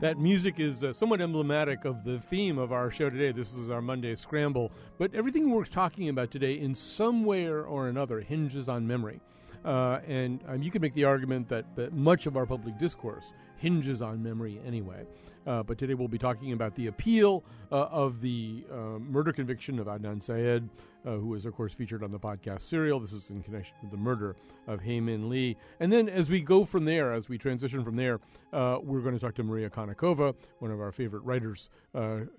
That music is uh, somewhat emblematic of the theme of our show today. This is our Monday Scramble. But everything we're talking about today, in some way or another, hinges on memory. Uh, and um, you can make the argument that, that much of our public discourse hinges on memory anyway. Uh, but today we'll be talking about the appeal uh, of the uh, murder conviction of Adnan Syed, uh, who is, of course, featured on the podcast Serial. This is in connection with the murder of Hae Min Lee. And then as we go from there, as we transition from there, uh, we're going to talk to Maria Konnikova, one of our favorite writers,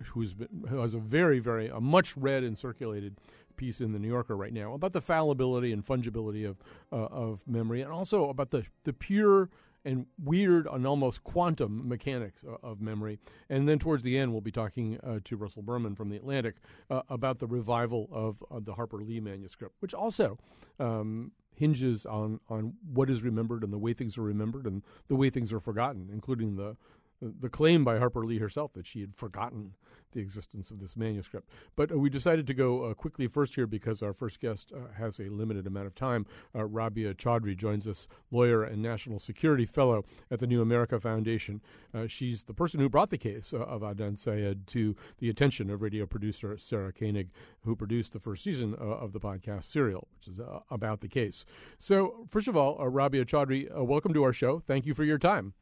who's been, who has a very, very, a much read and circulated piece in the New Yorker right now about the fallibility and fungibility of uh, of memory, and also about the the pure and weird and almost quantum mechanics of memory. And then towards the end, we'll be talking uh, to Russell Berman from The Atlantic uh, about the revival of, of, the Harper Lee manuscript, which also um, hinges on, on what is remembered and the way things are remembered and the way things are forgotten, including the the claim by Harper Lee herself that she had forgotten the existence of this manuscript. But uh, we decided to go uh, quickly first here because our first guest uh, has a limited amount of time. Uh, Rabia Chaudry joins us, lawyer and national security fellow at the New America Foundation. Uh, she's the person who brought the case of Adnan Syed to the attention of radio producer Sarah Koenig, who produced the first season of the podcast Serial, which is about the case. So, first of all, Rabia Chaudry, welcome to our show. Thank you for your time.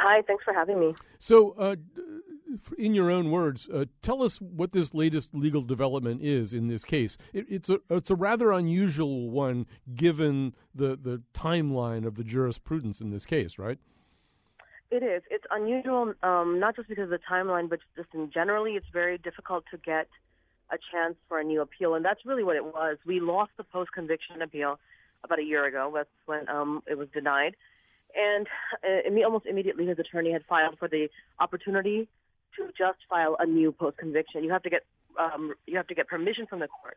Hi, thanks for having me. So, uh, in your own words, uh, tell us what this latest legal development is in this case. It, it's a it's a rather unusual one given the the timeline of the jurisprudence in this case, right? It is. It's unusual, um, not just because of the timeline, but just in generally, it's very difficult to get a chance for a new appeal, and that's really what it was. We lost the post conviction appeal about a year ago. That's when um, it was denied and uh, almost immediately his attorney had filed for the opportunity to just file a new post conviction. You have to get um, you have to get permission from the court,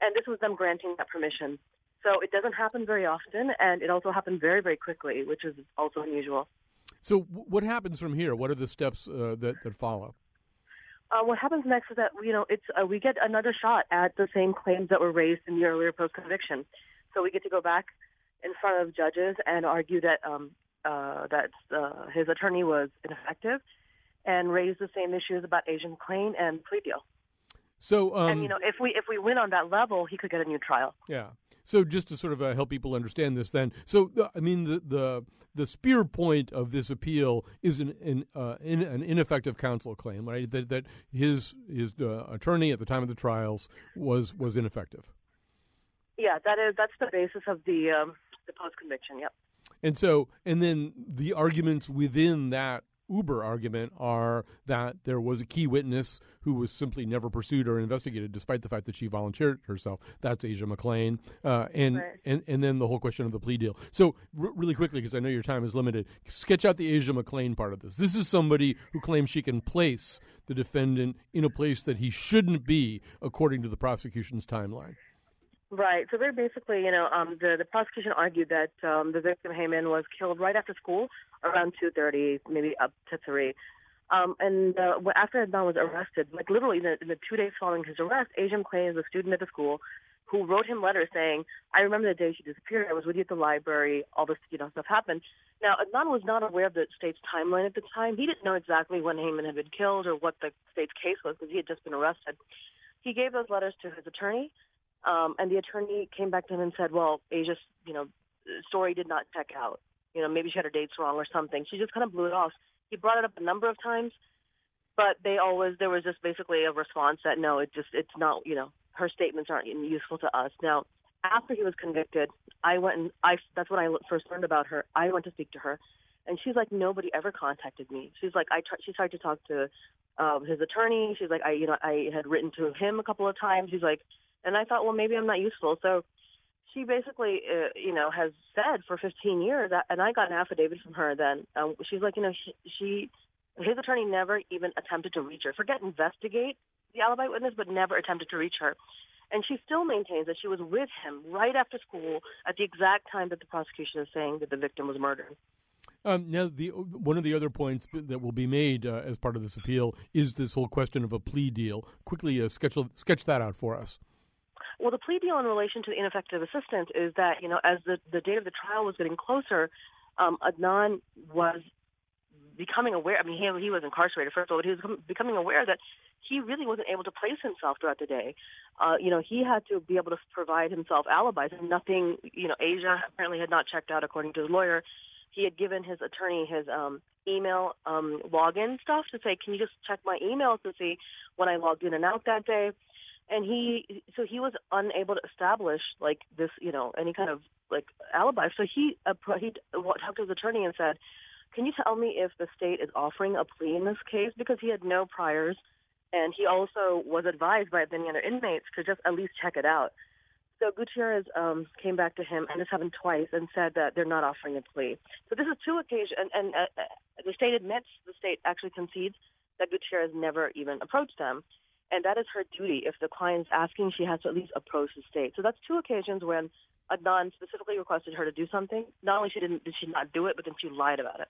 and this was them granting that permission. So it doesn't happen very often, and it also happened very very quickly, which is also unusual. So what happens from here? What are the steps uh, that that follow? Uh, what happens next is that you know it's uh, we get another shot at the same claims that were raised in the earlier post conviction. So we get to go back in front of judges and argue that um, uh, that uh, his attorney was ineffective, and raise the same issues about Asia McClain and plea deal. So, um, and you know, if we if we win on that level, he could get a new trial. Yeah. So, just to sort of uh, help people understand this, then, so uh, I mean, the the the spear point of this appeal is an an, uh, in, an ineffective counsel claim, right? That that his his uh, attorney at the time of the trials was was ineffective. Yeah, that is that's the basis of the um, the post conviction. Yep. And so, and then the arguments within that Uber argument are that there was a key witness who was simply never pursued or investigated, despite the fact that she volunteered herself. That's Asia McClain, uh, and, right. and and then the whole question of the plea deal. So, r- really quickly, because I know your time is limited, sketch out the Asia McClain part of this. This is somebody who claims she can place the defendant in a place that he shouldn't be, according to the prosecution's timeline. Right. So very basically, you know, um, the the prosecution argued that um, the victim Hae Min was killed right after school, around two thirty, maybe up to three. Um, and uh, after Adnan was arrested, like literally in the, in the two days following his arrest, Asia McClain is a student at the school who wrote him letters saying, "I remember the day she disappeared. I was with you at the library. All this, you know, stuff happened." Now, Adnan was not aware of the state's timeline at the time. He didn't know exactly when Hae Min had been killed or what the state's case was because he had just been arrested. He gave those letters to his attorney, um, and the attorney came back to him and said, well, Asia's, you know, story did not check out. You know, maybe she had her dates wrong or something. She just kind of blew it off. He brought it up a number of times, but they always, there was just basically a response that no, it just, it's not, you know, her statements aren't useful to us. Now, after he was convicted, I went and I, that's when I first learned about her. I went to speak to her and she's like, nobody ever contacted me. She's like, I, she tried to talk to um, his attorney. She's like, I, you know, I had written to him a couple of times. She's like, and I thought, well, maybe I'm not useful. So she basically, uh, you know, has said for 15 years, and I got an affidavit from her. Then um, she's like, you know, she, she, his attorney never even attempted to reach her. Forget investigate the alibi witness, but never attempted to reach her. And she still maintains that she was with him right after school at the exact time that the prosecution is saying that the victim was murdered. Um, now, the one of the other points that will be made uh, as part of this appeal is this whole question of a plea deal. Quickly, uh, sketch sketch that out for us. Well, the plea deal in relation to the ineffective assistance is that you know, as the the date of the trial was getting closer, um, Adnan was becoming aware. I mean, he he was incarcerated first of all, but he was becoming aware that he really wasn't able to place himself throughout the day. Uh, you know, he had to be able to provide himself alibis, and nothing. You know, Asia apparently had not checked out according to his lawyer. He had given his attorney his um, email um, login stuff to say, "Can you just check my emails to see when I logged in and out that day?" And he, so he was unable to establish like this, you know, any kind of like alibi. So he, he talked to his attorney and said, "Can you tell me if the state is offering a plea in this case?" Because he had no priors, and he also was advised by many other inmates to just at least check it out. So Gutierrez um, came back to him, and this happened twice, and said that they're not offering a plea. So this is two occasions, and, and uh, uh, the state admits, the state actually concedes that Gutierrez never even approached them, and that is her duty. If the client's asking, she has to at least approach the state. So that's two occasions when Adnan specifically requested her to do something. Not only she didn't did she not do it, but then she lied about it.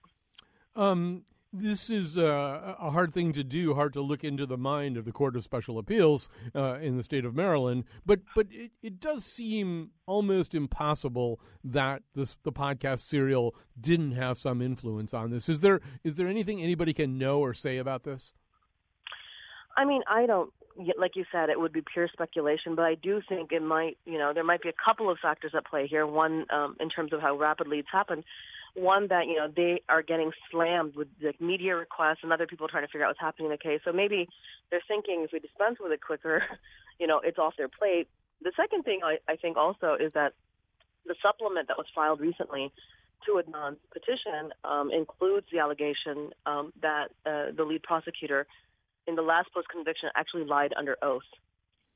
Um, this is uh, a hard thing to do, hard to look into the mind of the Court of Special Appeals uh, in the state of Maryland. But but it, it does seem almost impossible that this, the podcast serial didn't have some influence on this. Is there is there anything anybody can know or say about this? I mean, I don't. Like you said, it would be pure speculation, but I do think it might. You know, there might be a couple of factors at play here. One, um, in terms of how rapidly it's happened one that you know they are getting slammed with like media requests and other people trying to figure out what's happening in the case. So maybe they're thinking if we dispense with it quicker, you know, it's off their plate. The second thing I, I think also is that the supplement that was filed recently to Adnan's petition um, includes the allegation um, that uh, the lead prosecutor in the last post conviction actually lied under oath.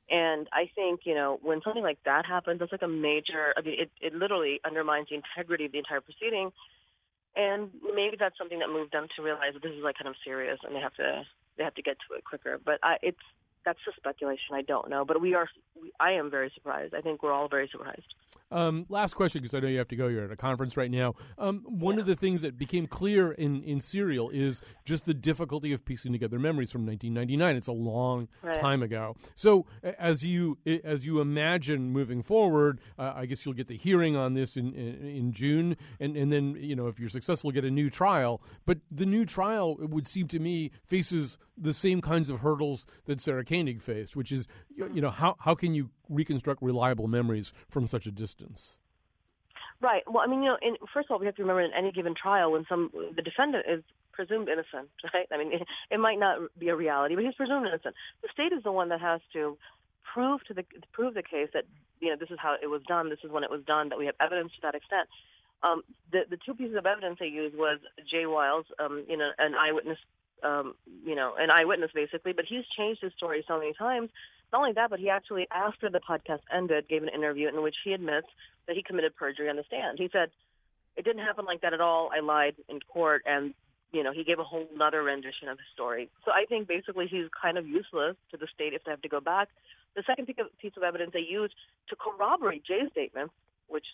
And I think, you know, when something like that happens, that's like a major, I mean, it, it literally undermines the integrity of the entire proceeding. And maybe that's something that moved them to realize that this is like kind of serious and they have to, they have to get to it quicker. But I, it's, that's just speculation. I don't know, but we are. We, I am very surprised. I think we're all very surprised. Um, last question, because I know you have to go. You're at a conference right now. Um, one yeah. of the things that became clear in in Serial is just the difficulty of piecing together memories from 1999. It's a long right. time ago. So as you as you imagine moving forward, uh, I guess you'll get the hearing on this in, in, in June, and and then you know if you're successful, get a new trial. But the new trial, it would seem to me, faces the same kinds of hurdles that Sarah Koenig faced, which is, you know, how, how can you reconstruct reliable memories from such a distance? Right. Well, I mean, you know, in, first of all, we have to remember in any given trial, when some the defendant is presumed innocent, right? I mean, it, it might not be a reality, but he's presumed innocent. The state is the one that has to prove to the prove the case that you know this is how it was done, this is when it was done, that we have evidence to that extent. Um, the the two pieces of evidence they used was Jay Wilds, um, you know, an eyewitness um, you know, an eyewitness basically, but he's changed his story so many times. Not only that, but he actually, after the podcast ended, gave an interview in which he admits that he committed perjury on the stand. He said, "It didn't happen like that at all. I lied in court," and you know, he gave a whole other rendition of the story. So I think basically he's kind of useless to the state if they have to go back. The second piece of evidence they used to corroborate Jay's statements, which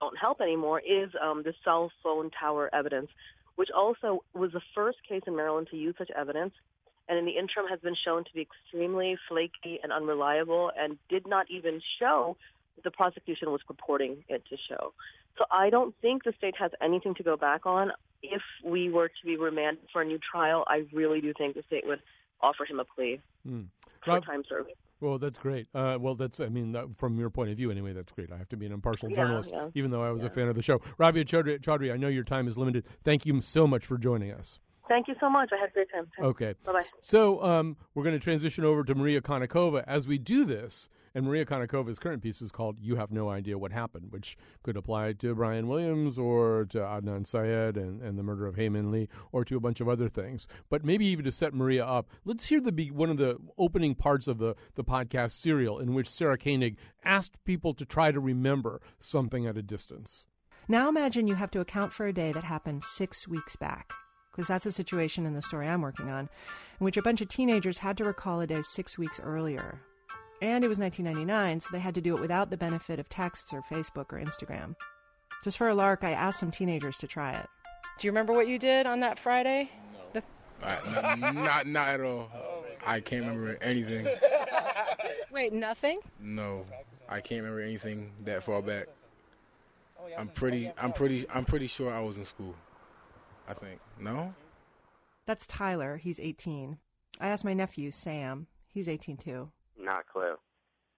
don't help anymore, is um, the cell phone tower evidence which also was the first case in Maryland to use such evidence, and in the interim has been shown to be extremely flaky and unreliable, and did not even show what the prosecution was purporting it to show. So I don't think the state has anything to go back on. If we were to be remanded for a new trial, I really do think the state would offer him a plea mm. for Rob, time served. Well, that's great. Uh, well, that's, I mean, that, from your point of view, anyway, that's great. I have to be an impartial yeah, journalist, yeah. even though I was yeah. a fan of the show. Rabia Chaudry, I know your time is limited. Thank you so much for joining us. Thank you so much. I had a great time. Okay. Bye bye. So um, we're going to transition over to Maria Konnikova. As we do this, And Maria Konnikova's current piece is called You Have No Idea What Happened, which could apply to Brian Williams or to Adnan Syed and, and the murder of Hae Min Lee or to a bunch of other things. But maybe even to set Maria up, let's hear the one of the opening parts of the, the podcast serial in which Sarah Koenig asked people to try to remember something at a distance. Now imagine you have to account for a day that happened six weeks back because that's a situation in the story I'm working on, in which a bunch of teenagers had to recall a day six weeks earlier. And it was 1999, so they had to do it without the benefit of texts or Facebook or Instagram. Just for a lark, I asked some teenagers to try it. Do you remember what you did on that Friday? No. The... Uh, not, not, not at all. I can't remember anything. Wait, nothing? No, I can't remember anything that far back. I'm pretty, I'm pretty, I'm pretty sure I was in school. I think. No? That's Tyler. He's 18. I asked my nephew, Sam. He's 18 too. Not a clue.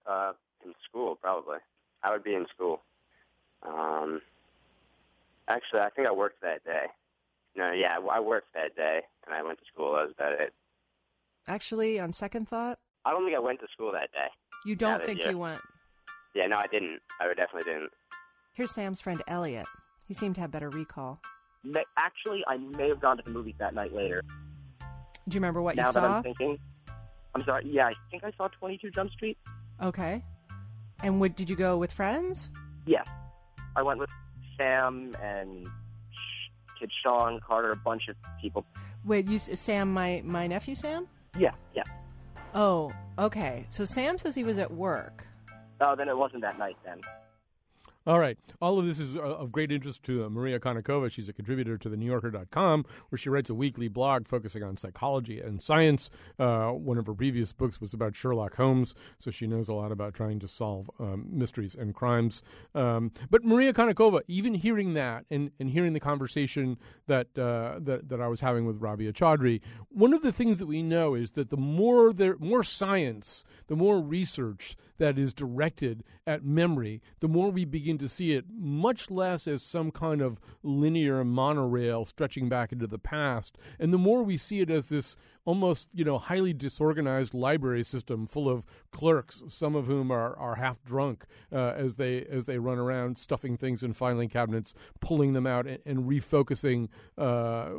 Uh, in school, probably. I would be in school. Um, actually, I think I worked that day. No, yeah, I worked that day, and I went to school. That was about it. Actually, on second thought, I don't think I went to school that day. You don't think you went? Yeah, no, I didn't. I definitely didn't. Here's Sam's friend Elliot. He seemed to have better recall actually, I may have gone to the movies that night later. Do you remember what now you saw? Now that I'm thinking, I'm sorry. Yeah, I think I saw 22 Jump Street. Okay. And what, did you go with friends? Yes. I went with Sam and kid Sean Carter, a bunch of people. Wait, you Sam, my my nephew Sam? Yeah, yeah. Oh, okay. So Sam says he was at work. Oh, then it wasn't that night then. All right. All of this is uh, of great interest to uh, Maria Konnikova. She's a contributor to the TheNewYorker.com, where she writes a weekly blog focusing on psychology and science. Uh, one of her previous books was about Sherlock Holmes, so she knows a lot about trying to solve um, mysteries and crimes. Um, but Maria Konnikova, even hearing that and, and hearing the conversation that, uh, that that I was having with Rabia Chaudry, one of the things that we know is that the more there, more science, the more research that is directed at memory, the more we begin to see it much less as some kind of linear monorail stretching back into the past, and the more we see it as this almost you know highly disorganized library system full of clerks, some of whom are, are half drunk uh, as they as they run around stuffing things in filing cabinets, pulling them out and, and refocusing uh,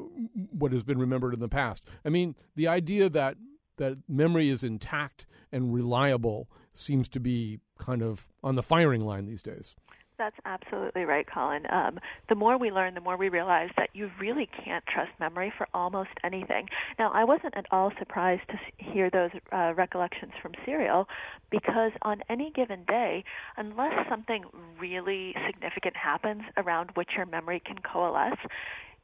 what has been remembered in the past. I mean, the idea that that memory is intact and reliable seems to be kind of on the firing line these days. That's absolutely right, Colin. Um, the more we learn, the more we realize that you really can't trust memory for almost anything. Now, I wasn't at all surprised to hear those uh, recollections from Serial because on any given day, unless something really significant happens around which your memory can coalesce,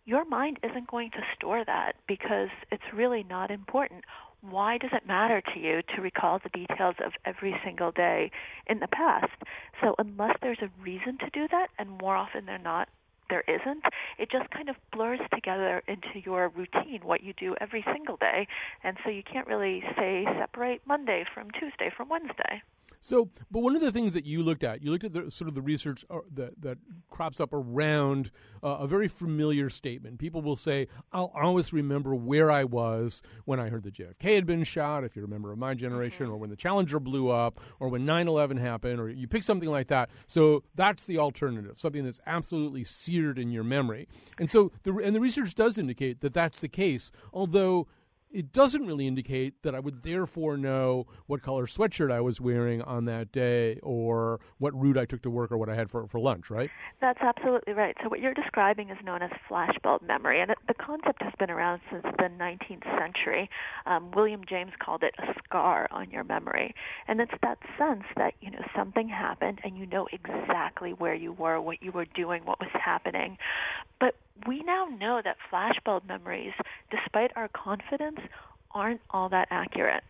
your mind isn't going to store that because it's really not important why does it matter to you to recall the details of every single day in the past? So, unless there's a reason to do that, and more often than not, there isn't, it just kind of blurs together into your routine, what you do every single day. And so you can't really say separate Monday from Tuesday from Wednesday. So, but one of the things that you looked at, you looked at the sort of the research uh, that that crops up around uh, a very familiar statement. People will say, "I'll always remember where I was when I heard the JFK had been shot." If you remember of my generation, mm-hmm. or when the Challenger blew up, or when 9/11 happened, or you pick something like that. So that's the alternative, something that's absolutely seared in your memory. And so, the and the research does indicate that that's the case. Although it doesn't really indicate that I would therefore know what color sweatshirt I was wearing on that day or what route I took to work or what I had for, for lunch, right? That's absolutely right. So, what you're describing is known as flashbulb memory, and it, the concept has been around since the 19th century. Um, William James called it a scar on your memory. And it's that sense that, you know, something happened and you know exactly where you were, what you were doing, what was happening. But we now know that flashbulb memories, despite our confidence, aren't all that accurate.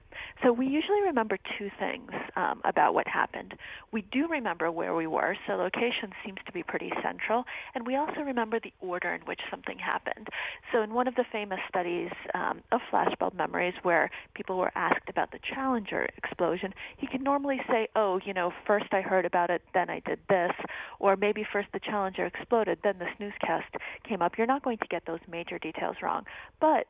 So we usually remember two things um, about what happened. We do remember where we were, so location seems to be pretty central, and we also remember the order in which something happened. So in one of the famous studies um, of flashbulb memories, where people were asked about the Challenger explosion, he can normally say, "Oh, you know, first I heard about it, then I did this," or maybe first the Challenger exploded, then this newscast came up. You're not going to get those major details wrong, but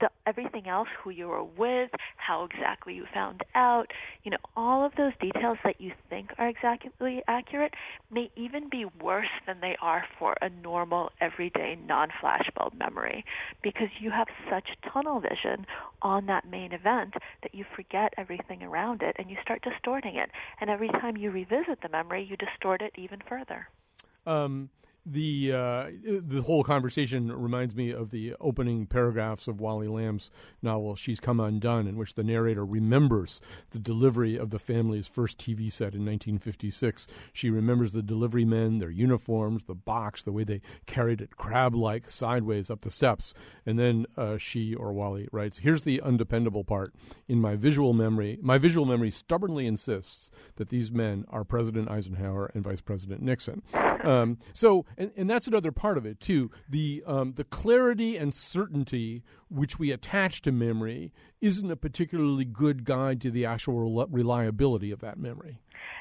the, everything else, who you were with, how exactly you found out, you know, all of those details that you think are exactly accurate may even be worse than they are for a normal, everyday, non flashbulb memory because you have such tunnel vision on that main event that you forget everything around it and you start distorting it. And every time you revisit the memory, you distort it even further. Um, the uh, the whole conversation reminds me of the opening paragraphs of Wally Lamb's novel "She's Come Undone," in which the narrator remembers the delivery of the family's first TV set in 1956. She remembers the delivery men, their uniforms, the box, the way they carried it crab-like sideways up the steps, and then uh, she or Wally writes, "Here's the undependable part. In my visual memory, my visual memory stubbornly insists that these men are President Eisenhower and Vice President Nixon." Um, so and, and that's another part of it too. The um, the clarity and certainty which we attach to memory isn't a particularly good guide to the actual reliability of that memory.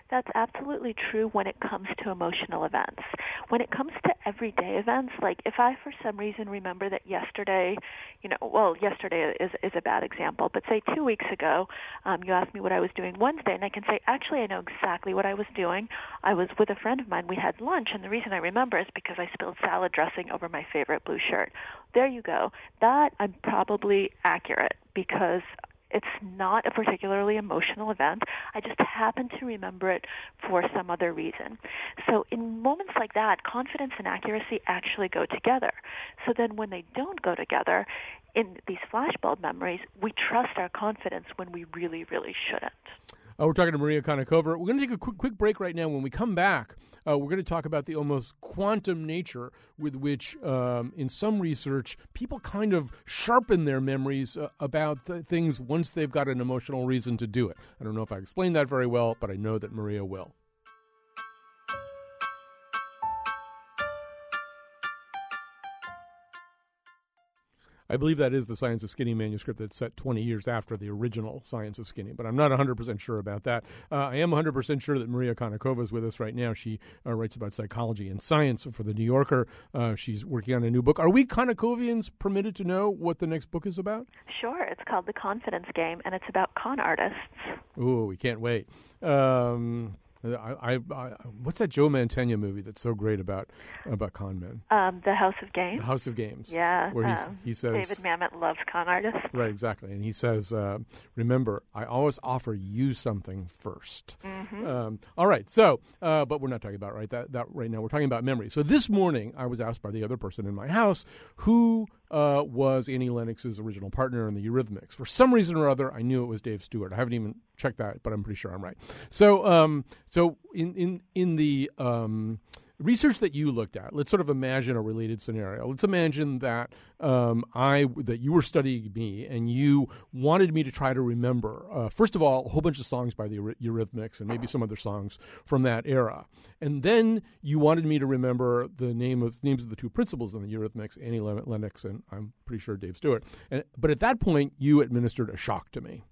That's absolutely true when it comes to emotional events. When it comes to everyday events, like if I for some reason remember that yesterday, you know, well, yesterday is is a bad example, but say two weeks ago, um, you asked me what I was doing Wednesday, and I can say actually I know exactly what I was doing. I was with a friend of mine. We had lunch, and the reason I remember is because I spilled salad dressing over my favorite blue shirt. There you go. That I'm probably accurate because it's not a particularly emotional event. I just happen to remember it for some other reason. So, in moments like that, confidence and accuracy actually go together. So, then when they don't go together, in these flashbulb memories, we trust our confidence when we really, really shouldn't. Uh, we're talking to Maria Konnikova. We're going to take a quick, quick break right now. When we come back, uh, we're going to talk about the almost quantum nature with which, um, in some research, people kind of sharpen their memories uh, about th- things once they've got an emotional reason to do it. I don't know if I explained that very well, but I know that Maria will. I believe that is the Science of Skinny manuscript that's set 20 years after the original Science of Skinny, but I'm not 100% sure about that. Uh, I am 100% sure that Maria Konnikova is with us right now. She uh, writes about psychology and science for The New Yorker. Uh, she's working on a new book. Are we Konnikovians permitted to know what the next book is about? Sure. It's called The Confidence Game, and it's about con artists. Ooh, we can't wait. Um, I, I, I, what's that Joe Mantegna movie that's so great about about con men? Um, the House of Games. The House of Games. Yeah. Where um, he says David Mamet loves con artists. Right, exactly, and he says, uh, "Remember, I always offer you something 1st mm-hmm. um, all right, so uh, but we're not talking about right that that right now. We're talking about memory. So this morning, I was asked by the other person in my house who uh, was Annie Lennox's original partner in the Eurythmics. For some reason or other, I knew it was Dave Stewart. I haven't even checked that, but I'm pretty sure I'm right. So, um, so in in in the um, research that you looked at, let's sort of imagine a related scenario. Let's imagine that um, I that you were studying me and you wanted me to try to remember uh, first of all a whole bunch of songs by the Eurythmics and maybe some other songs from that era, and then you wanted me to remember the name of names of the two principals in the Eurythmics, Annie Lennox and I'm pretty sure Dave Stewart. And, but at that point, you administered a shock to me.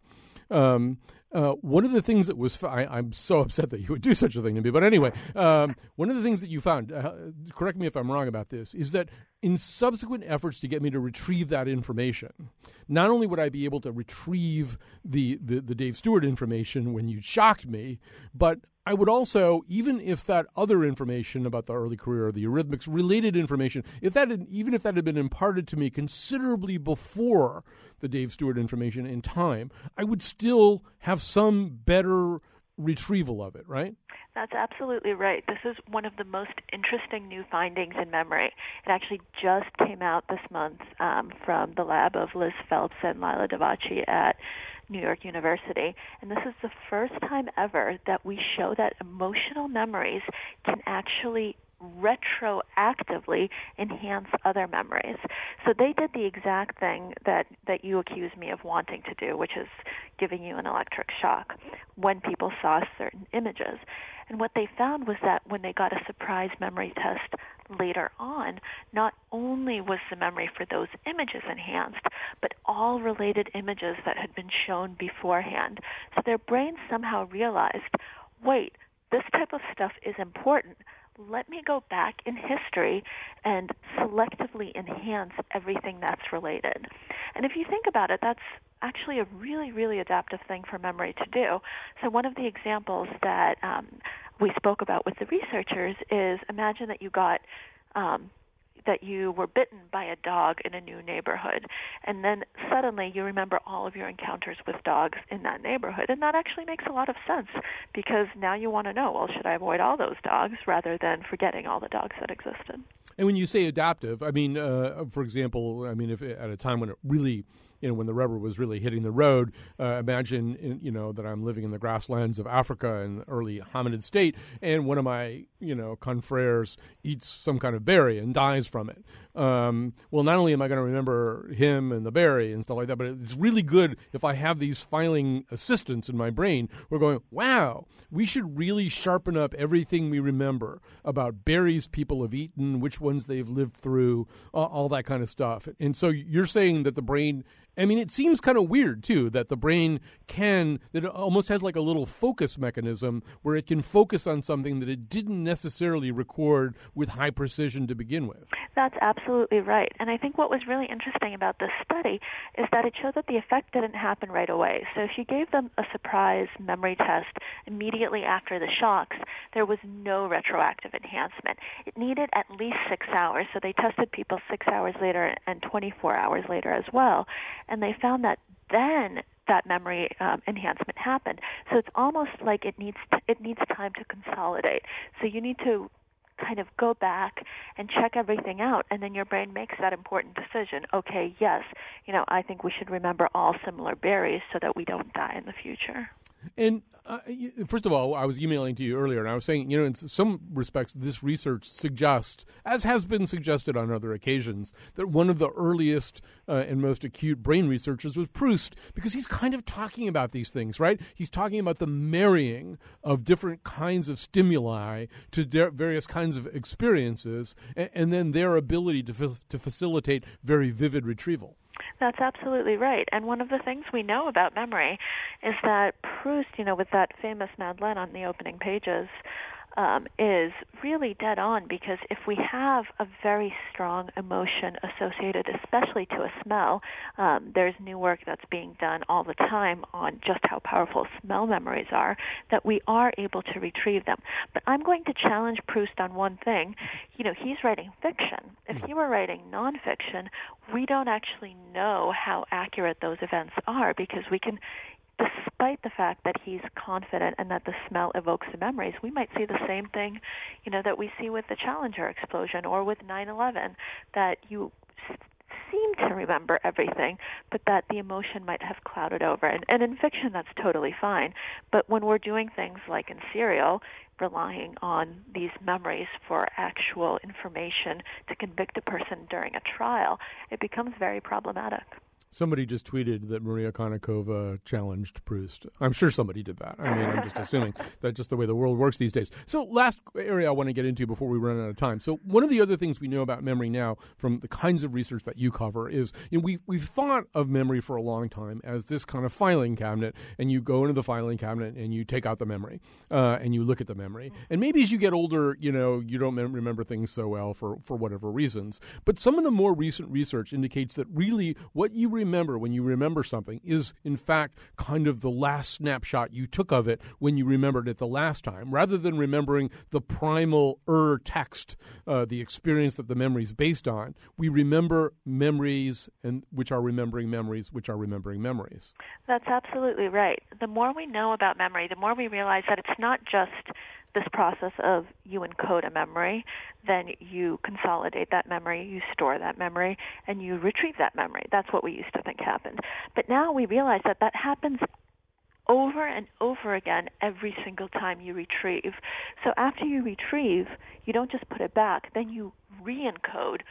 Um, uh, one of the things that was, I, am so upset that you would do such a thing to me. But anyway, um, one of the things that you found, uh, correct me if I'm wrong about this, is that in subsequent efforts to get me to retrieve that information, not only would I be able to retrieve the, the, the Dave Stewart information when you shocked me, but I would also, even if that other information about the early career of the Eurythmics, related information, if that had, even if that had been imparted to me considerably before the Dave Stewart information in time, I would still have some better retrieval of it, right? That's absolutely right. This is one of the most interesting new findings in memory. It actually just came out this month um, from the lab of Liz Phelps and Lila Davachi at New York University. And this is the first time ever that we show that emotional memories can actually retroactively enhance other memories. So they did the exact thing that, that you accuse me of wanting to do, which is giving you an electric shock when people saw certain images. And what they found was that when they got a surprise memory test later on, not only was the memory for those images enhanced, but all related images that had been shown beforehand. So their brains somehow realized wait, this type of stuff is important. Let me go back in history and selectively enhance everything that's related. And if you think about it, that's actually a really, really adaptive thing for memory to do. So, one of the examples that um, we spoke about with the researchers is imagine that you got um, that you were bitten by a dog in a new neighborhood, and then suddenly you remember all of your encounters with dogs in that neighborhood. And that actually makes a lot of sense because now you want to know well, should I avoid all those dogs rather than forgetting all the dogs that existed? And when you say adaptive, I mean, uh, for example, I mean, if at a time when it really you know, when the rubber was really hitting the road. Uh, imagine, in, you know, that I'm living in the grasslands of Africa in the early hominid state, and one of my, you know, confreres eats some kind of berry and dies from it. Um, well, not only am I going to remember him and the berry and stuff like that, but it's really good if I have these filing assistants in my brain. We're going, wow, we should really sharpen up everything we remember about berries people have eaten, which ones they've lived through, all that kind of stuff. And so you're saying that the brain I mean, it seems kind of weird too that the brain can that it almost has like a little focus mechanism where it can focus on something that it didn't necessarily record with high precision to begin with. That's absolutely right. And I think what was really interesting about this study is that it showed that the effect didn't happen right away. So if you gave them a surprise memory test immediately after the shocks, there was no retroactive enhancement. It needed at least 6 hours. So they tested people 6 hours later and 24 hours later as well and they found that then that memory um, enhancement happened. So it's almost like it needs to, it needs time to consolidate. So you need to kind of go back and check everything out and then your brain makes that important decision okay yes you know i think we should remember all similar berries so that we don't die in the future and uh, first of all, I was emailing to you earlier, and I was saying, you know, in some respects, this research suggests, as has been suggested on other occasions, that one of the earliest uh, and most acute brain researchers was Proust, because he's kind of talking about these things, right? He's talking about the marrying of different kinds of stimuli to de- various kinds of experiences, and, and then their ability to, to facilitate very vivid retrieval. That's absolutely right. And one of the things we know about memory is that Proust, you know, with that famous Madeleine on the opening pages, um, is really dead on because if we have a very strong emotion associated, especially to a smell, um, there's new work that's being done all the time on just how powerful smell memories are, that we are able to retrieve them. But I'm going to challenge Proust on one thing. You know, he's writing fiction. If he were writing nonfiction, we don't actually know how accurate those events are because we can despite the fact that he's confident and that the smell evokes the memories, we might see the same thing, you know, that we see with the Challenger explosion or with 9/11, that you seem to remember everything, but that the emotion might have clouded over. And, and in fiction, that's totally fine. But when we're doing things like in serial, relying on these memories for actual information to convict a person during a trial, it becomes very problematic. Somebody just tweeted that Maria Konnikova challenged Proust. I'm sure somebody did that. I mean, I'm just assuming that's just the way the world works these days. So, last area I want to get into before we run out of time. So, one of the other things we know about memory now from the kinds of research that you cover is you know, we, we've thought of memory for a long time as this kind of filing cabinet, and you go into the filing cabinet and you take out the memory uh, and you look at the memory. And maybe as you get older, you know, you don't remember things so well for, for whatever reasons. But some of the more recent research indicates that really what you remember remember when you remember something is, in fact, kind of the last snapshot you took of it when you remembered it the last time, rather than remembering the primal ur text, uh, the experience that the memory is based on. We remember memories, and which are remembering memories, which are remembering memories. That's absolutely right. The more we know about memory, the more we realize that it's not just this process of you encode a memory, then you consolidate that memory, you store that memory, and you retrieve that memory. That's what we used to think happened. But now we realize that that happens over and over again every single time you retrieve. So after you retrieve, you don't just put it back, then you re encode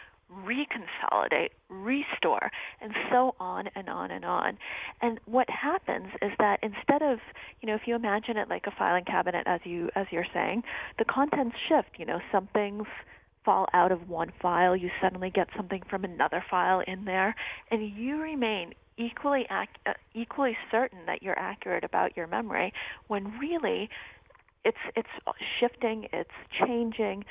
reconsolidate, restore, and so on and on and on. And what happens is that instead of, you know, if you imagine it like a filing cabinet as you as you're saying, the contents shift, you know, some things fall out of one file, you suddenly get something from another file in there, and you remain equally ac- uh, equally certain that you're accurate about your memory when really it's it's shifting, it's changing.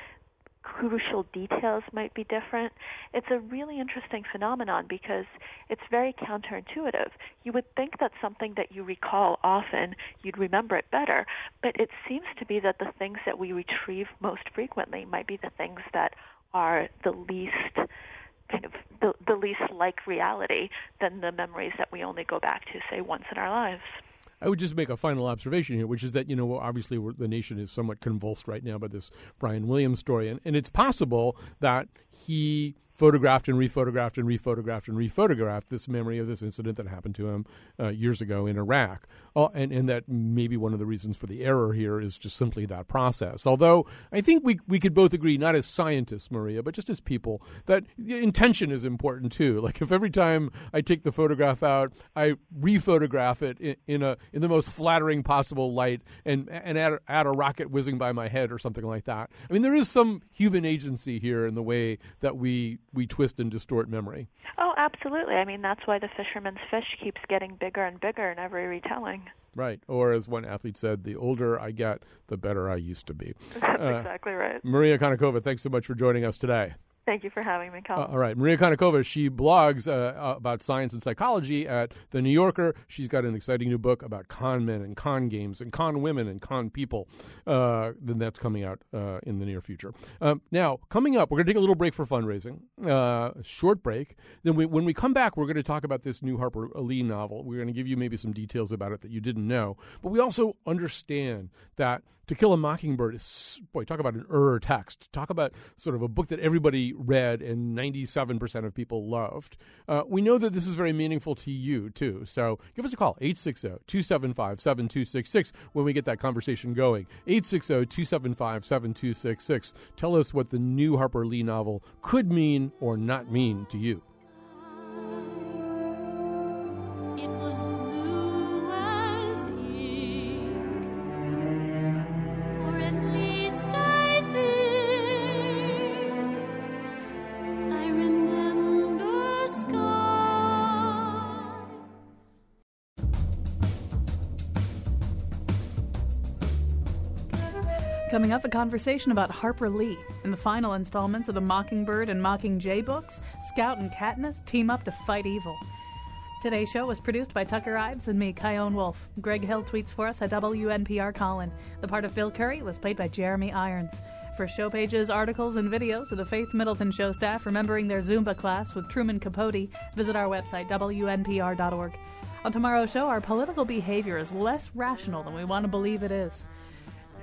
Crucial details might be different. It's a really interesting phenomenon because it's very counterintuitive. You would think that something that you recall often, you'd remember it better, but it seems to be that the things that we retrieve most frequently might be the things that are the least kind of the, the least like reality than the memories that we only go back to, say, once in our lives. I would just make a final observation here, which is that, you know, obviously the nation is somewhat convulsed right now by this Brian Williams story. And, and it's possible that he photographed and rephotographed and rephotographed and rephotographed this memory of this incident that happened to him uh, years ago in Iraq. Oh, and, and that maybe one of the reasons for the error here is just simply that process. Although I think we, we could both agree, not as scientists, Maria, but just as people, that intention is important too. Like if every time I take the photograph out, I rephotograph it in, in a in the most flattering possible light and and add, add a rocket whizzing by my head or something like that. I mean, there is some human agency here in the way that we we twist and distort memory. Oh, absolutely. I mean, that's why the fisherman's fish keeps getting bigger and bigger in every retelling. Right. Or as one athlete said, the older I get, the better I used to be. That's uh, exactly right. Maria Konnikova, thanks so much for joining us today. Thank you for having me, Colin. Uh, all right. Maria Konnikova, she blogs uh, uh, about science and psychology at The New Yorker. She's got an exciting new book about con men and con games and con women and con people. Uh, then that's coming out uh, in the near future. Um, now, coming up, we're going to take a little break for fundraising, uh, short break. Then we, when we come back, we're going to talk about this new Harper Lee novel. We're going to give you maybe some details about it that you didn't know. But we also understand that To Kill a Mockingbird is, boy, talk about an er text. Talk about sort of a book that everybody read and 97% of people loved. Uh, we know that this is very meaningful to you, too. So give us a call, 860 275 7266, when we get that conversation going. 860 275 7266. Tell us what the new Harper Lee novel could mean or not mean to you. Up, a conversation about Harper Lee. In the final installments of the Mockingbird and Mockingjay books, Scout and Katniss team up to fight evil. Today's show was produced by Tucker Ives and me, Chion Wolf. Greg Hill tweets for us at WNPR Colin. The part of Bill Curry was played by Jeremy Irons. For show pages, articles, and videos of the Faith Middleton Show staff remembering their Zumba class with Truman Capote, visit our website, WNPR.org. On tomorrow's show, our political behavior is less rational than we want to believe it is.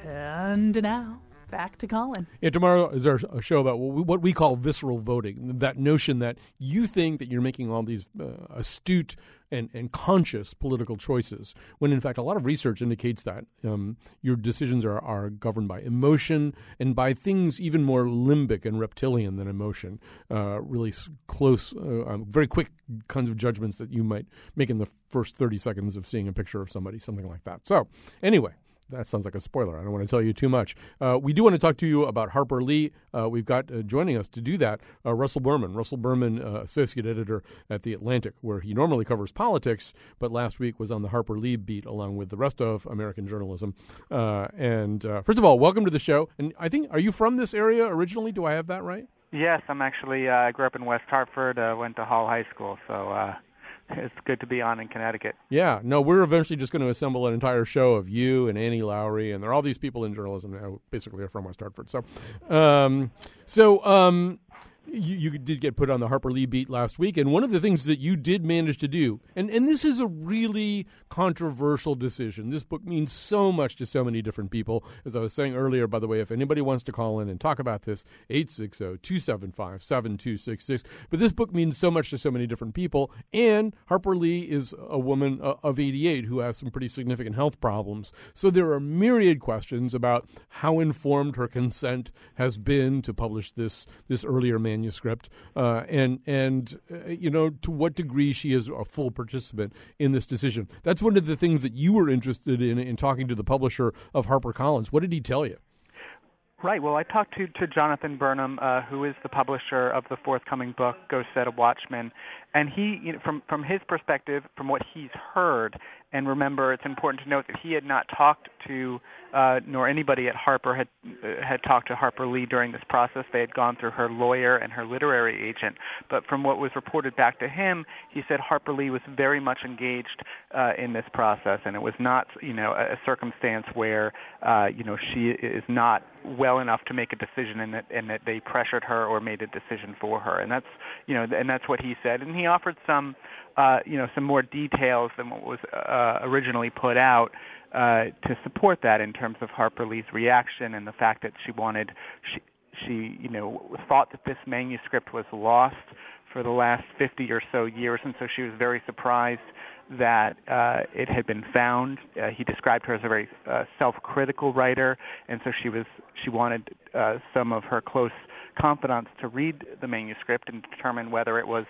And now, back to Colin. Yeah, tomorrow is our show about what we, what we, call visceral voting. That notion that you think that you're making all these uh, astute and, and conscious political choices, when in fact a lot of research indicates that um, your decisions are, are governed by emotion and by things even more limbic and reptilian than emotion. Uh, really close, uh, um, very quick kinds of judgments that you might make in the first 30 seconds of seeing a picture of somebody, something like that. So, anyway that sounds like a spoiler. I don't want to tell you too much. Uh, we do want to talk to you about Harper Lee. Uh, we've got uh, joining us to do that uh, Russell Berman. Russell Berman, uh, associate editor at The Atlantic, where he normally covers politics, but last week was on the Harper Lee beat along with the rest of American journalism. Uh, and first of all, welcome to the show. And I think, are you from this area originally? Do I have that right? Yes, I'm actually. I grew up in West Hartford. went to Hall High School, so it's good to be on in Connecticut. Yeah, no, we're eventually just going to assemble an entire show of you and Annie Lowrey, and there are all these people in journalism now, basically are from West Hartford. So, um, so um, you, you, did get put on the Harper Lee beat last week, and one of the things that you did manage to do, and, and this is a really controversial decision. This book means so much to so many different people. As I was saying earlier, by the way, if anybody wants to call in and talk about this, 860 275 7266. But this book means so much to so many different people, and Harper Lee is a woman uh, of 88 who has some pretty significant health problems. So there are myriad questions about how informed her consent has been to publish this, this earlier manuscript manuscript, uh, and and uh, you know to what degree she is a full participant in this decision. That's one of the things that you were interested in in talking to the publisher of HarperCollins. What did he tell you? Right. Well, I talked to, to Jonathan Burnham, uh, who is the publisher of the forthcoming book, Go Set a Watchman, and he, you know, from from his perspective, from what he's heard, And remember, it's important to note that he had not talked to, uh, nor anybody at Harper had uh, had talked to Harper Lee during this process. They had gone through her lawyer and her literary agent. But from what was reported back to him, he said Harper Lee was very much engaged uh, in this process, and it was not, you know, a, a circumstance where, uh, you know, she is not well enough to make a decision, and that and that they pressured her or made a decision for her. And that's, you know, and that's what he said. And he offered some uh, you know some more details than what was uh, originally put out uh, to support that in terms of Harper Lee's reaction and the fact that she wanted she she you know thought that this manuscript was lost for the last 50 or so years and so she was very surprised that uh, it had been found. Uh, he described her as a very uh, self-critical writer, and so she was she wanted uh, some of her close confidants to read the manuscript and determine whether it was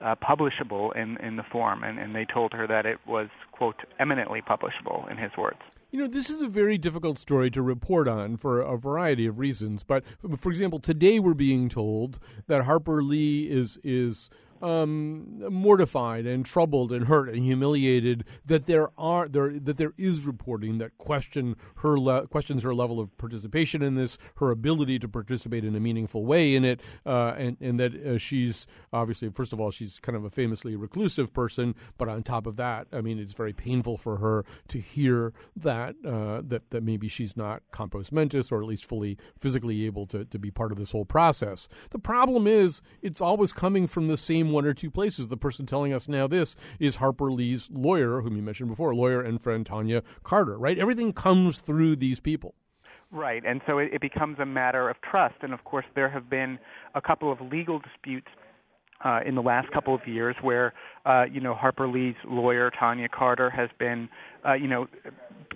uh, publishable in, in the form, and, and they told her that it was, quote, eminently publishable, in his words. You know, this is a very difficult story to report on for a variety of reasons. But for example, today we're being told that Harper Lee is is um, mortified and troubled and hurt and humiliated that there are there that there is reporting that question her le- questions her level of participation in this, her ability to participate in a meaningful way in it, uh, and and that uh, she's obviously first of all she's kind of a famously reclusive person, but on top of that, I mean it's very painful for her to hear that uh, that that maybe she's not compos mentis or at least fully physically able to to be part of this whole process. The problem is it's always coming from the same one or two places. The person telling us now this is Harper Lee's lawyer, whom you mentioned before, lawyer and friend Tonja Carter, right? Everything comes through these people. Right, and so it, it becomes a matter of trust. And of course, there have been a couple of legal disputes uh, in the last couple of years where uh, you know Harper Lee's lawyer Tonja Carter has been uh, you know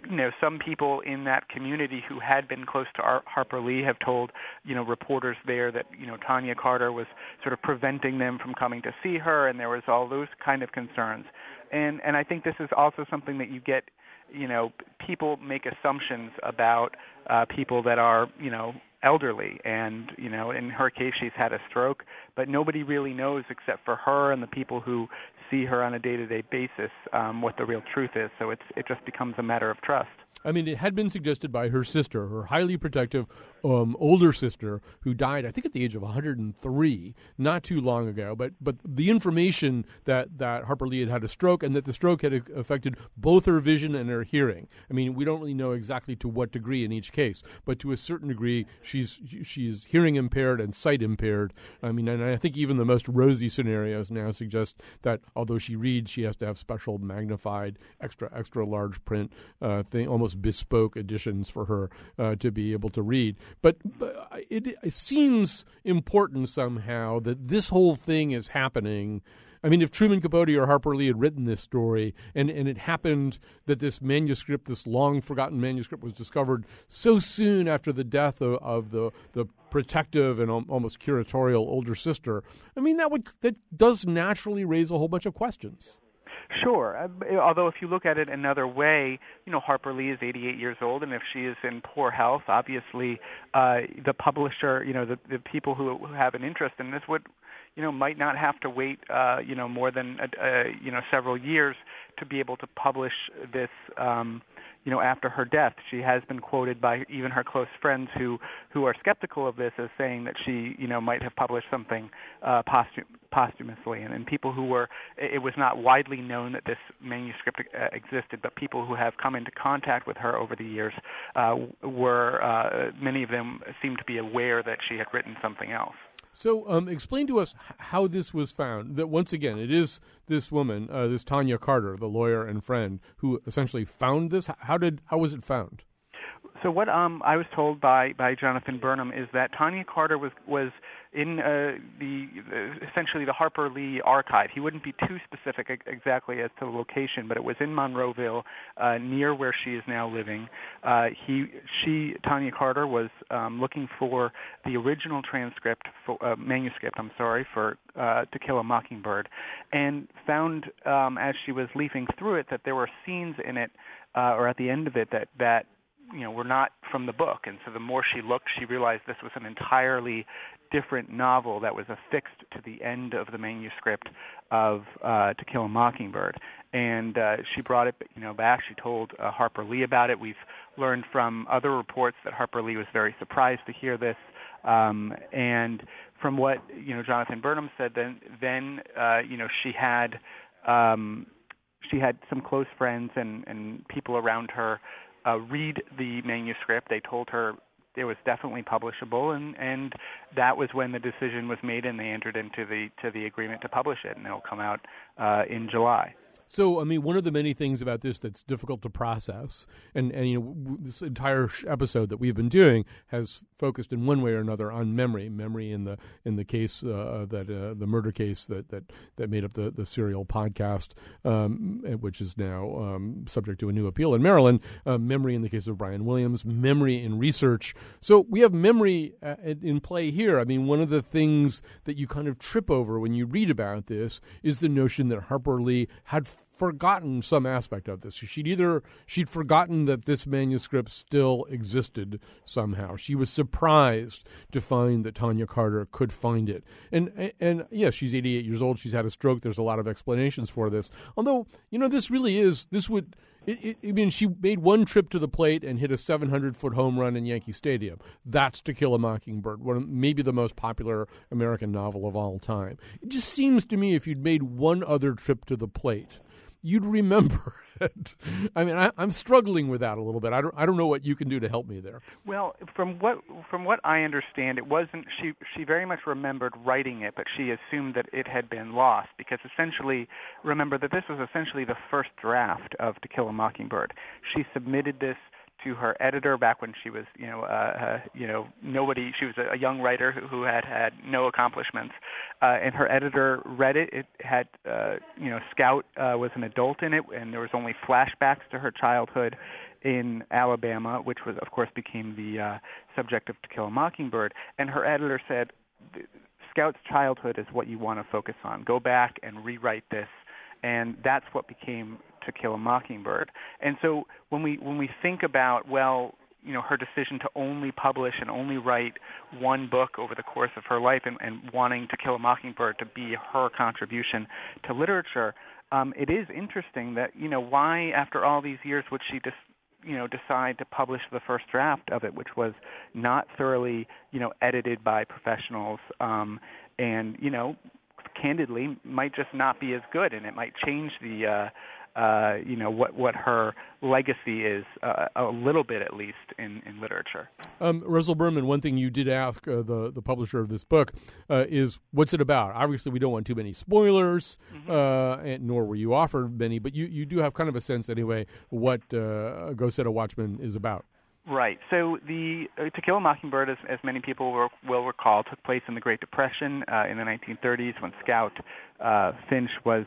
you know some people in that community who had been close to Ar- Harper Lee have told you know reporters there that you know Tonja Carter was sort of preventing them from coming to see her and there was all those kind of concerns. And and I think this is also something that you get you know people make assumptions about uh people that are you know elderly and you know in her case she's had a stroke but nobody really knows except for her and the people who see her on a day-to-day basis um, what the real truth is. So it's it just becomes a matter of trust. I mean, it had been suggested by her sister, her highly protective um, older sister, who died, I think, at the age of 103, not too long ago. But but the information that that Harper Lee had had a stroke and that the stroke had affected both her vision and her hearing. I mean, we don't really know exactly to what degree in each case, but to a certain degree, she's she's hearing impaired and sight impaired. I mean, and I think even the most rosy scenarios now suggest that although she reads, she has to have special magnified, extra extra large print uh, thing, almost bespoke editions for her uh, to be able to read. But, it, it seems important somehow that this whole thing is happening. I mean, if Truman Capote or Harper Lee had written this story, and, and it happened that this manuscript, this long forgotten manuscript, was discovered so soon after the death of, of the the protective and almost curatorial older sister, I mean, that would that does naturally raise a whole bunch of questions. Sure. Uh, although if you look at it another way, you know Harper Lee is 88 years old, and if she is in poor health, obviously uh, the publisher, you know, the, the people who, who have an interest in this would, you know, might not have to wait, uh, you know, more than uh, you know several years to be able to publish this. Um, you know, after her death, she has been quoted by even her close friends who who are skeptical of this as saying that she, you know, might have published something uh, posthum- posthumously, and, and people who were it was not widely known that this manuscript uh, existed, but people who have come into contact with her over the years uh, were uh, many of them seemed to be aware that she had written something else. So, um, explain to us how this was found. That once again, it is this woman, uh, this Tonja Carter, the lawyer and friend, who essentially found this. How did how was it found? So what um, I was told by by Jonathan Burnham is that Tonja Carter was was in uh, the essentially the Harper Lee archive. He wouldn't be too specific exactly as to the location, but it was in Monroeville, uh, near where she is now living. Uh, he, she, Tonja Carter was um, looking for the original transcript, for, uh, manuscript. I'm sorry for uh, To Kill a Mockingbird, and found um, as she was leafing through it that there were scenes in it, uh, or at the end of it, that that you know were not from the book. And so the more she looked she realized this was an entirely different novel that was affixed to the end of the manuscript of uh, To Kill a Mockingbird. And uh, she brought it you know back. She told uh, Harper Lee about it. We've learned from other reports that Harper Lee was very surprised to hear this. Um, and from what you know Jonathan Burnham said then then uh, you know she had um, she had some close friends and, and people around her uh, read the manuscript. They told her it was definitely publishable, and and that was when the decision was made, and they entered into the to the agreement to publish it, and it'll come out uh, in July. So, I mean, one of the many things about this that's difficult to process, and, and you know, this entire episode that we've been doing has focused in one way or another on memory. Memory in the in the case uh, that uh, the murder case that, that, that made up the the serial podcast, um, which is now um, subject to a new appeal in Maryland. Uh, memory in the case of Brian Williams. Memory in research. So we have memory uh, in play here. I mean, one of the things that you kind of trip over when you read about this is the notion that Harper Lee had forgotten some aspect of this. She'd either she'd forgotten that this manuscript still existed somehow. She was surprised to find that Tonja Carter could find it. And and, and yeah, she's 88 years old. She's had a stroke. There's a lot of explanations for this. Although, you know, this really is this would it, it, I mean, she made one trip to the plate and hit a 700 foot home run in Yankee Stadium. That's To Kill a Mockingbird, one maybe the most popular American novel of all time. It just seems to me if you'd made one other trip to the plate, you'd remember it. I mean, I, am struggling with that a little bit. I don't, I don't know what you can do to help me there. Well, from what from what I understand, it wasn't she. She very much remembered writing it, but she assumed that it had been lost because essentially, remember that this was essentially the first draft of To Kill a Mockingbird. She submitted this to her editor back when she was, you know, uh, uh, you know, nobody. She was a, a young writer who, who had had no accomplishments, uh, and her editor read it. It had, uh, you know, Scout uh, was an adult in it, and there was only flashbacks to her childhood in Alabama, which was, of course, became the uh, subject of To Kill a Mockingbird. And her editor said, Scout's childhood is what you want to focus on. Go back and rewrite this and that's what became To Kill a Mockingbird. And so when we when we think about well, you know, her decision to only publish and only write one book over the course of her life, and, and wanting To Kill a Mockingbird to be her contribution to literature, um, it is interesting that you know why after all these years would she just you know decide to publish the first draft of it, which was not thoroughly you know edited by professionals, um, and you know candidly might just not be as good, and it might change the uh, uh, you know what what her legacy is uh, a little bit at least in, in literature. Um, Russell Berman, one thing you did ask uh, the the publisher of this book uh, is what's it about? Obviously, we don't want too many spoilers, mm-hmm. Uh, and, nor were you offered many, but you, you do have kind of a sense anyway what uh, Go Set a Watchman is about. Right. So the uh, To Kill a Mockingbird, as, as many people will, will recall, took place in the Great Depression uh, in the 1930s when Scout uh, Finch was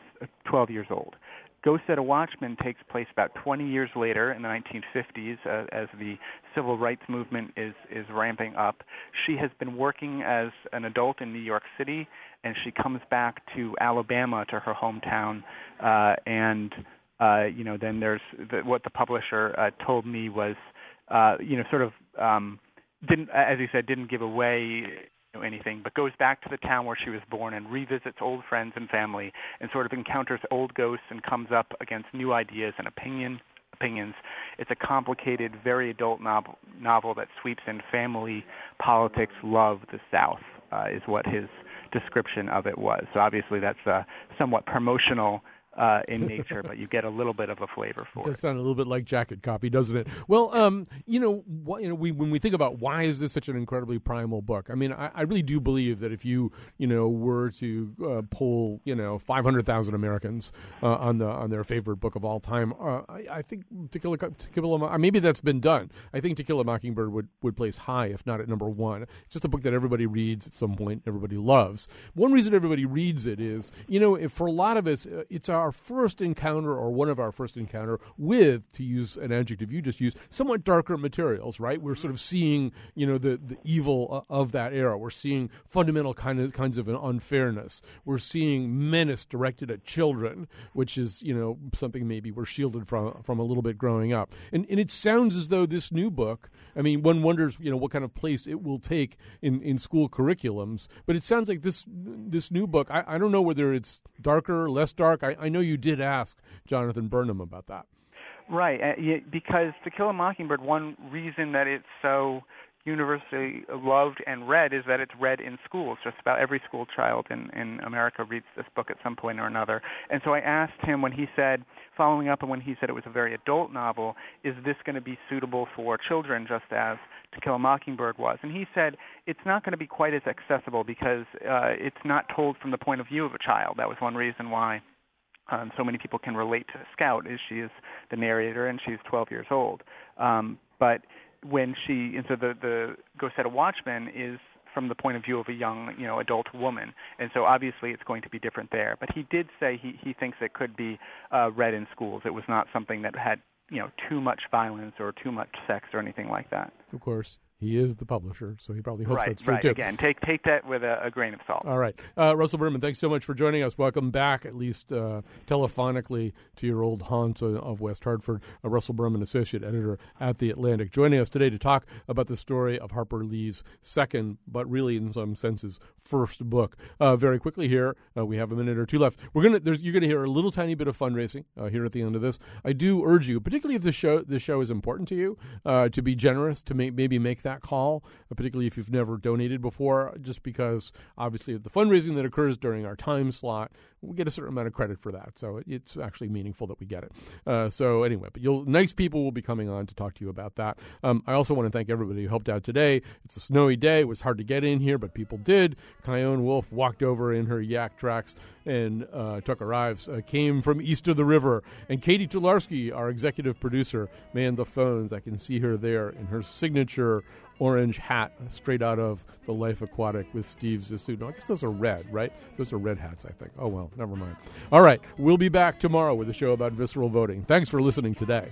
12 years old. Go Set a Watchman takes place about 20 years later in the 1950s uh, as the civil rights movement is, is ramping up. She has been working as an adult in New York City, and she comes back to Alabama, to her hometown, uh, and uh, you know, then there's the, what the publisher uh, told me was uh, you know, sort of um, didn't, as you said, didn't give away anything, but goes back to the town where she was born and revisits old friends and family, and sort of encounters old ghosts and comes up against new ideas and opinion opinions. It's a complicated, very adult novel, novel that sweeps in family, politics, love, the South, uh, is what his description of it was. So obviously that's a somewhat promotional uh, in nature, but you get a little bit of a flavor for it. Does sound a little bit like jacket copy, doesn't it? Well, um, you know, wh- you know, we when we think about why is this such an incredibly primal book? I mean, I, I really do believe that if you you know were to uh, poll you know five hundred thousand Americans uh, on the on their favorite book of all time, uh, I, I, think To Kill a, to Kill a maybe that's been done. I think To Kill a Mockingbird would would place high, if not at number one. It's just a book that everybody reads at some point, everybody loves. One reason everybody reads it is, you know, if for a lot of us, uh, it's our our first encounter, or one of our first encounter with, to use an adjective you just used, somewhat darker materials. Right? We're sort of mm-hmm. seeing, you know, the the evil uh, of that era. We're seeing fundamental kind of kinds of unfairness. We're seeing menace directed at children, which is, you know, something maybe we're shielded from from a little bit growing up. And and it sounds as though this new book. I mean, one wonders, you know, what kind of place it will take in in school curriculums. But it sounds like this this new book. I, I don't know whether it's darker, less dark. I, I know you did ask Jonathan Burnham about that. Right, uh, because To Kill a Mockingbird, one reason that it's so universally loved and read is that it's read in schools. Just about every school child in, in America reads this book at some point or another. And so I asked him when he said, following up on when he said it was a very adult novel, is this going to be suitable for children just as To Kill a Mockingbird was? And he said, it's not going to be quite as accessible because uh, it's not told from the point of view of a child. That was one reason why. So many people can relate to Scout, is she is the narrator and she's 12 years old. Um, but when she and so the the Go Set a Watchman is from the point of view of a young, you know, adult woman, and so obviously it's going to be different there. But he did say he he thinks it could be uh, read in schools. It was not something that had you know too much violence or too much sex or anything like that. Of course. He is the publisher, so he probably hopes right, that's true right. too. Again, take take that with a, a grain of salt. All right, uh, Russell Berman, thanks so much for joining us. Welcome back, at least uh, telephonically, to your old haunts of West Hartford. Uh, Russell Berman, associate editor at the Atlantic, joining us today to talk about the story of Harper Lee's second, but really in some senses first book. Uh, very quickly here, uh, we have a minute or two left. We're gonna you're gonna hear a little tiny bit of fundraising uh, here at the end of this. I do urge you, particularly if the show the show is important to you, to be generous to make, maybe make that call particularly if you've never donated before, just because obviously the fundraising that occurs during our time slot, we get a certain amount of credit for that. So it's actually meaningful that we get it. Uh, so anyway, but you'll nice people will be coming on to talk to you about that. Um, I also want to thank everybody who helped out today. It's a snowy day. It was hard to get in here, but people did. Chion Wolf walked over in her Yaktrax, and uh, Tucker Ives uh, came from east of the river. And Catie Talarski, our executive producer, manned the phones. I can see her there in her signature orange hat straight out of the Life Aquatic with Steve Zissou. No, I guess those are red, right? Those are red hats, I think. Oh, well, never mind. All right, we'll be back tomorrow with a show about visceral voting. Thanks for listening today.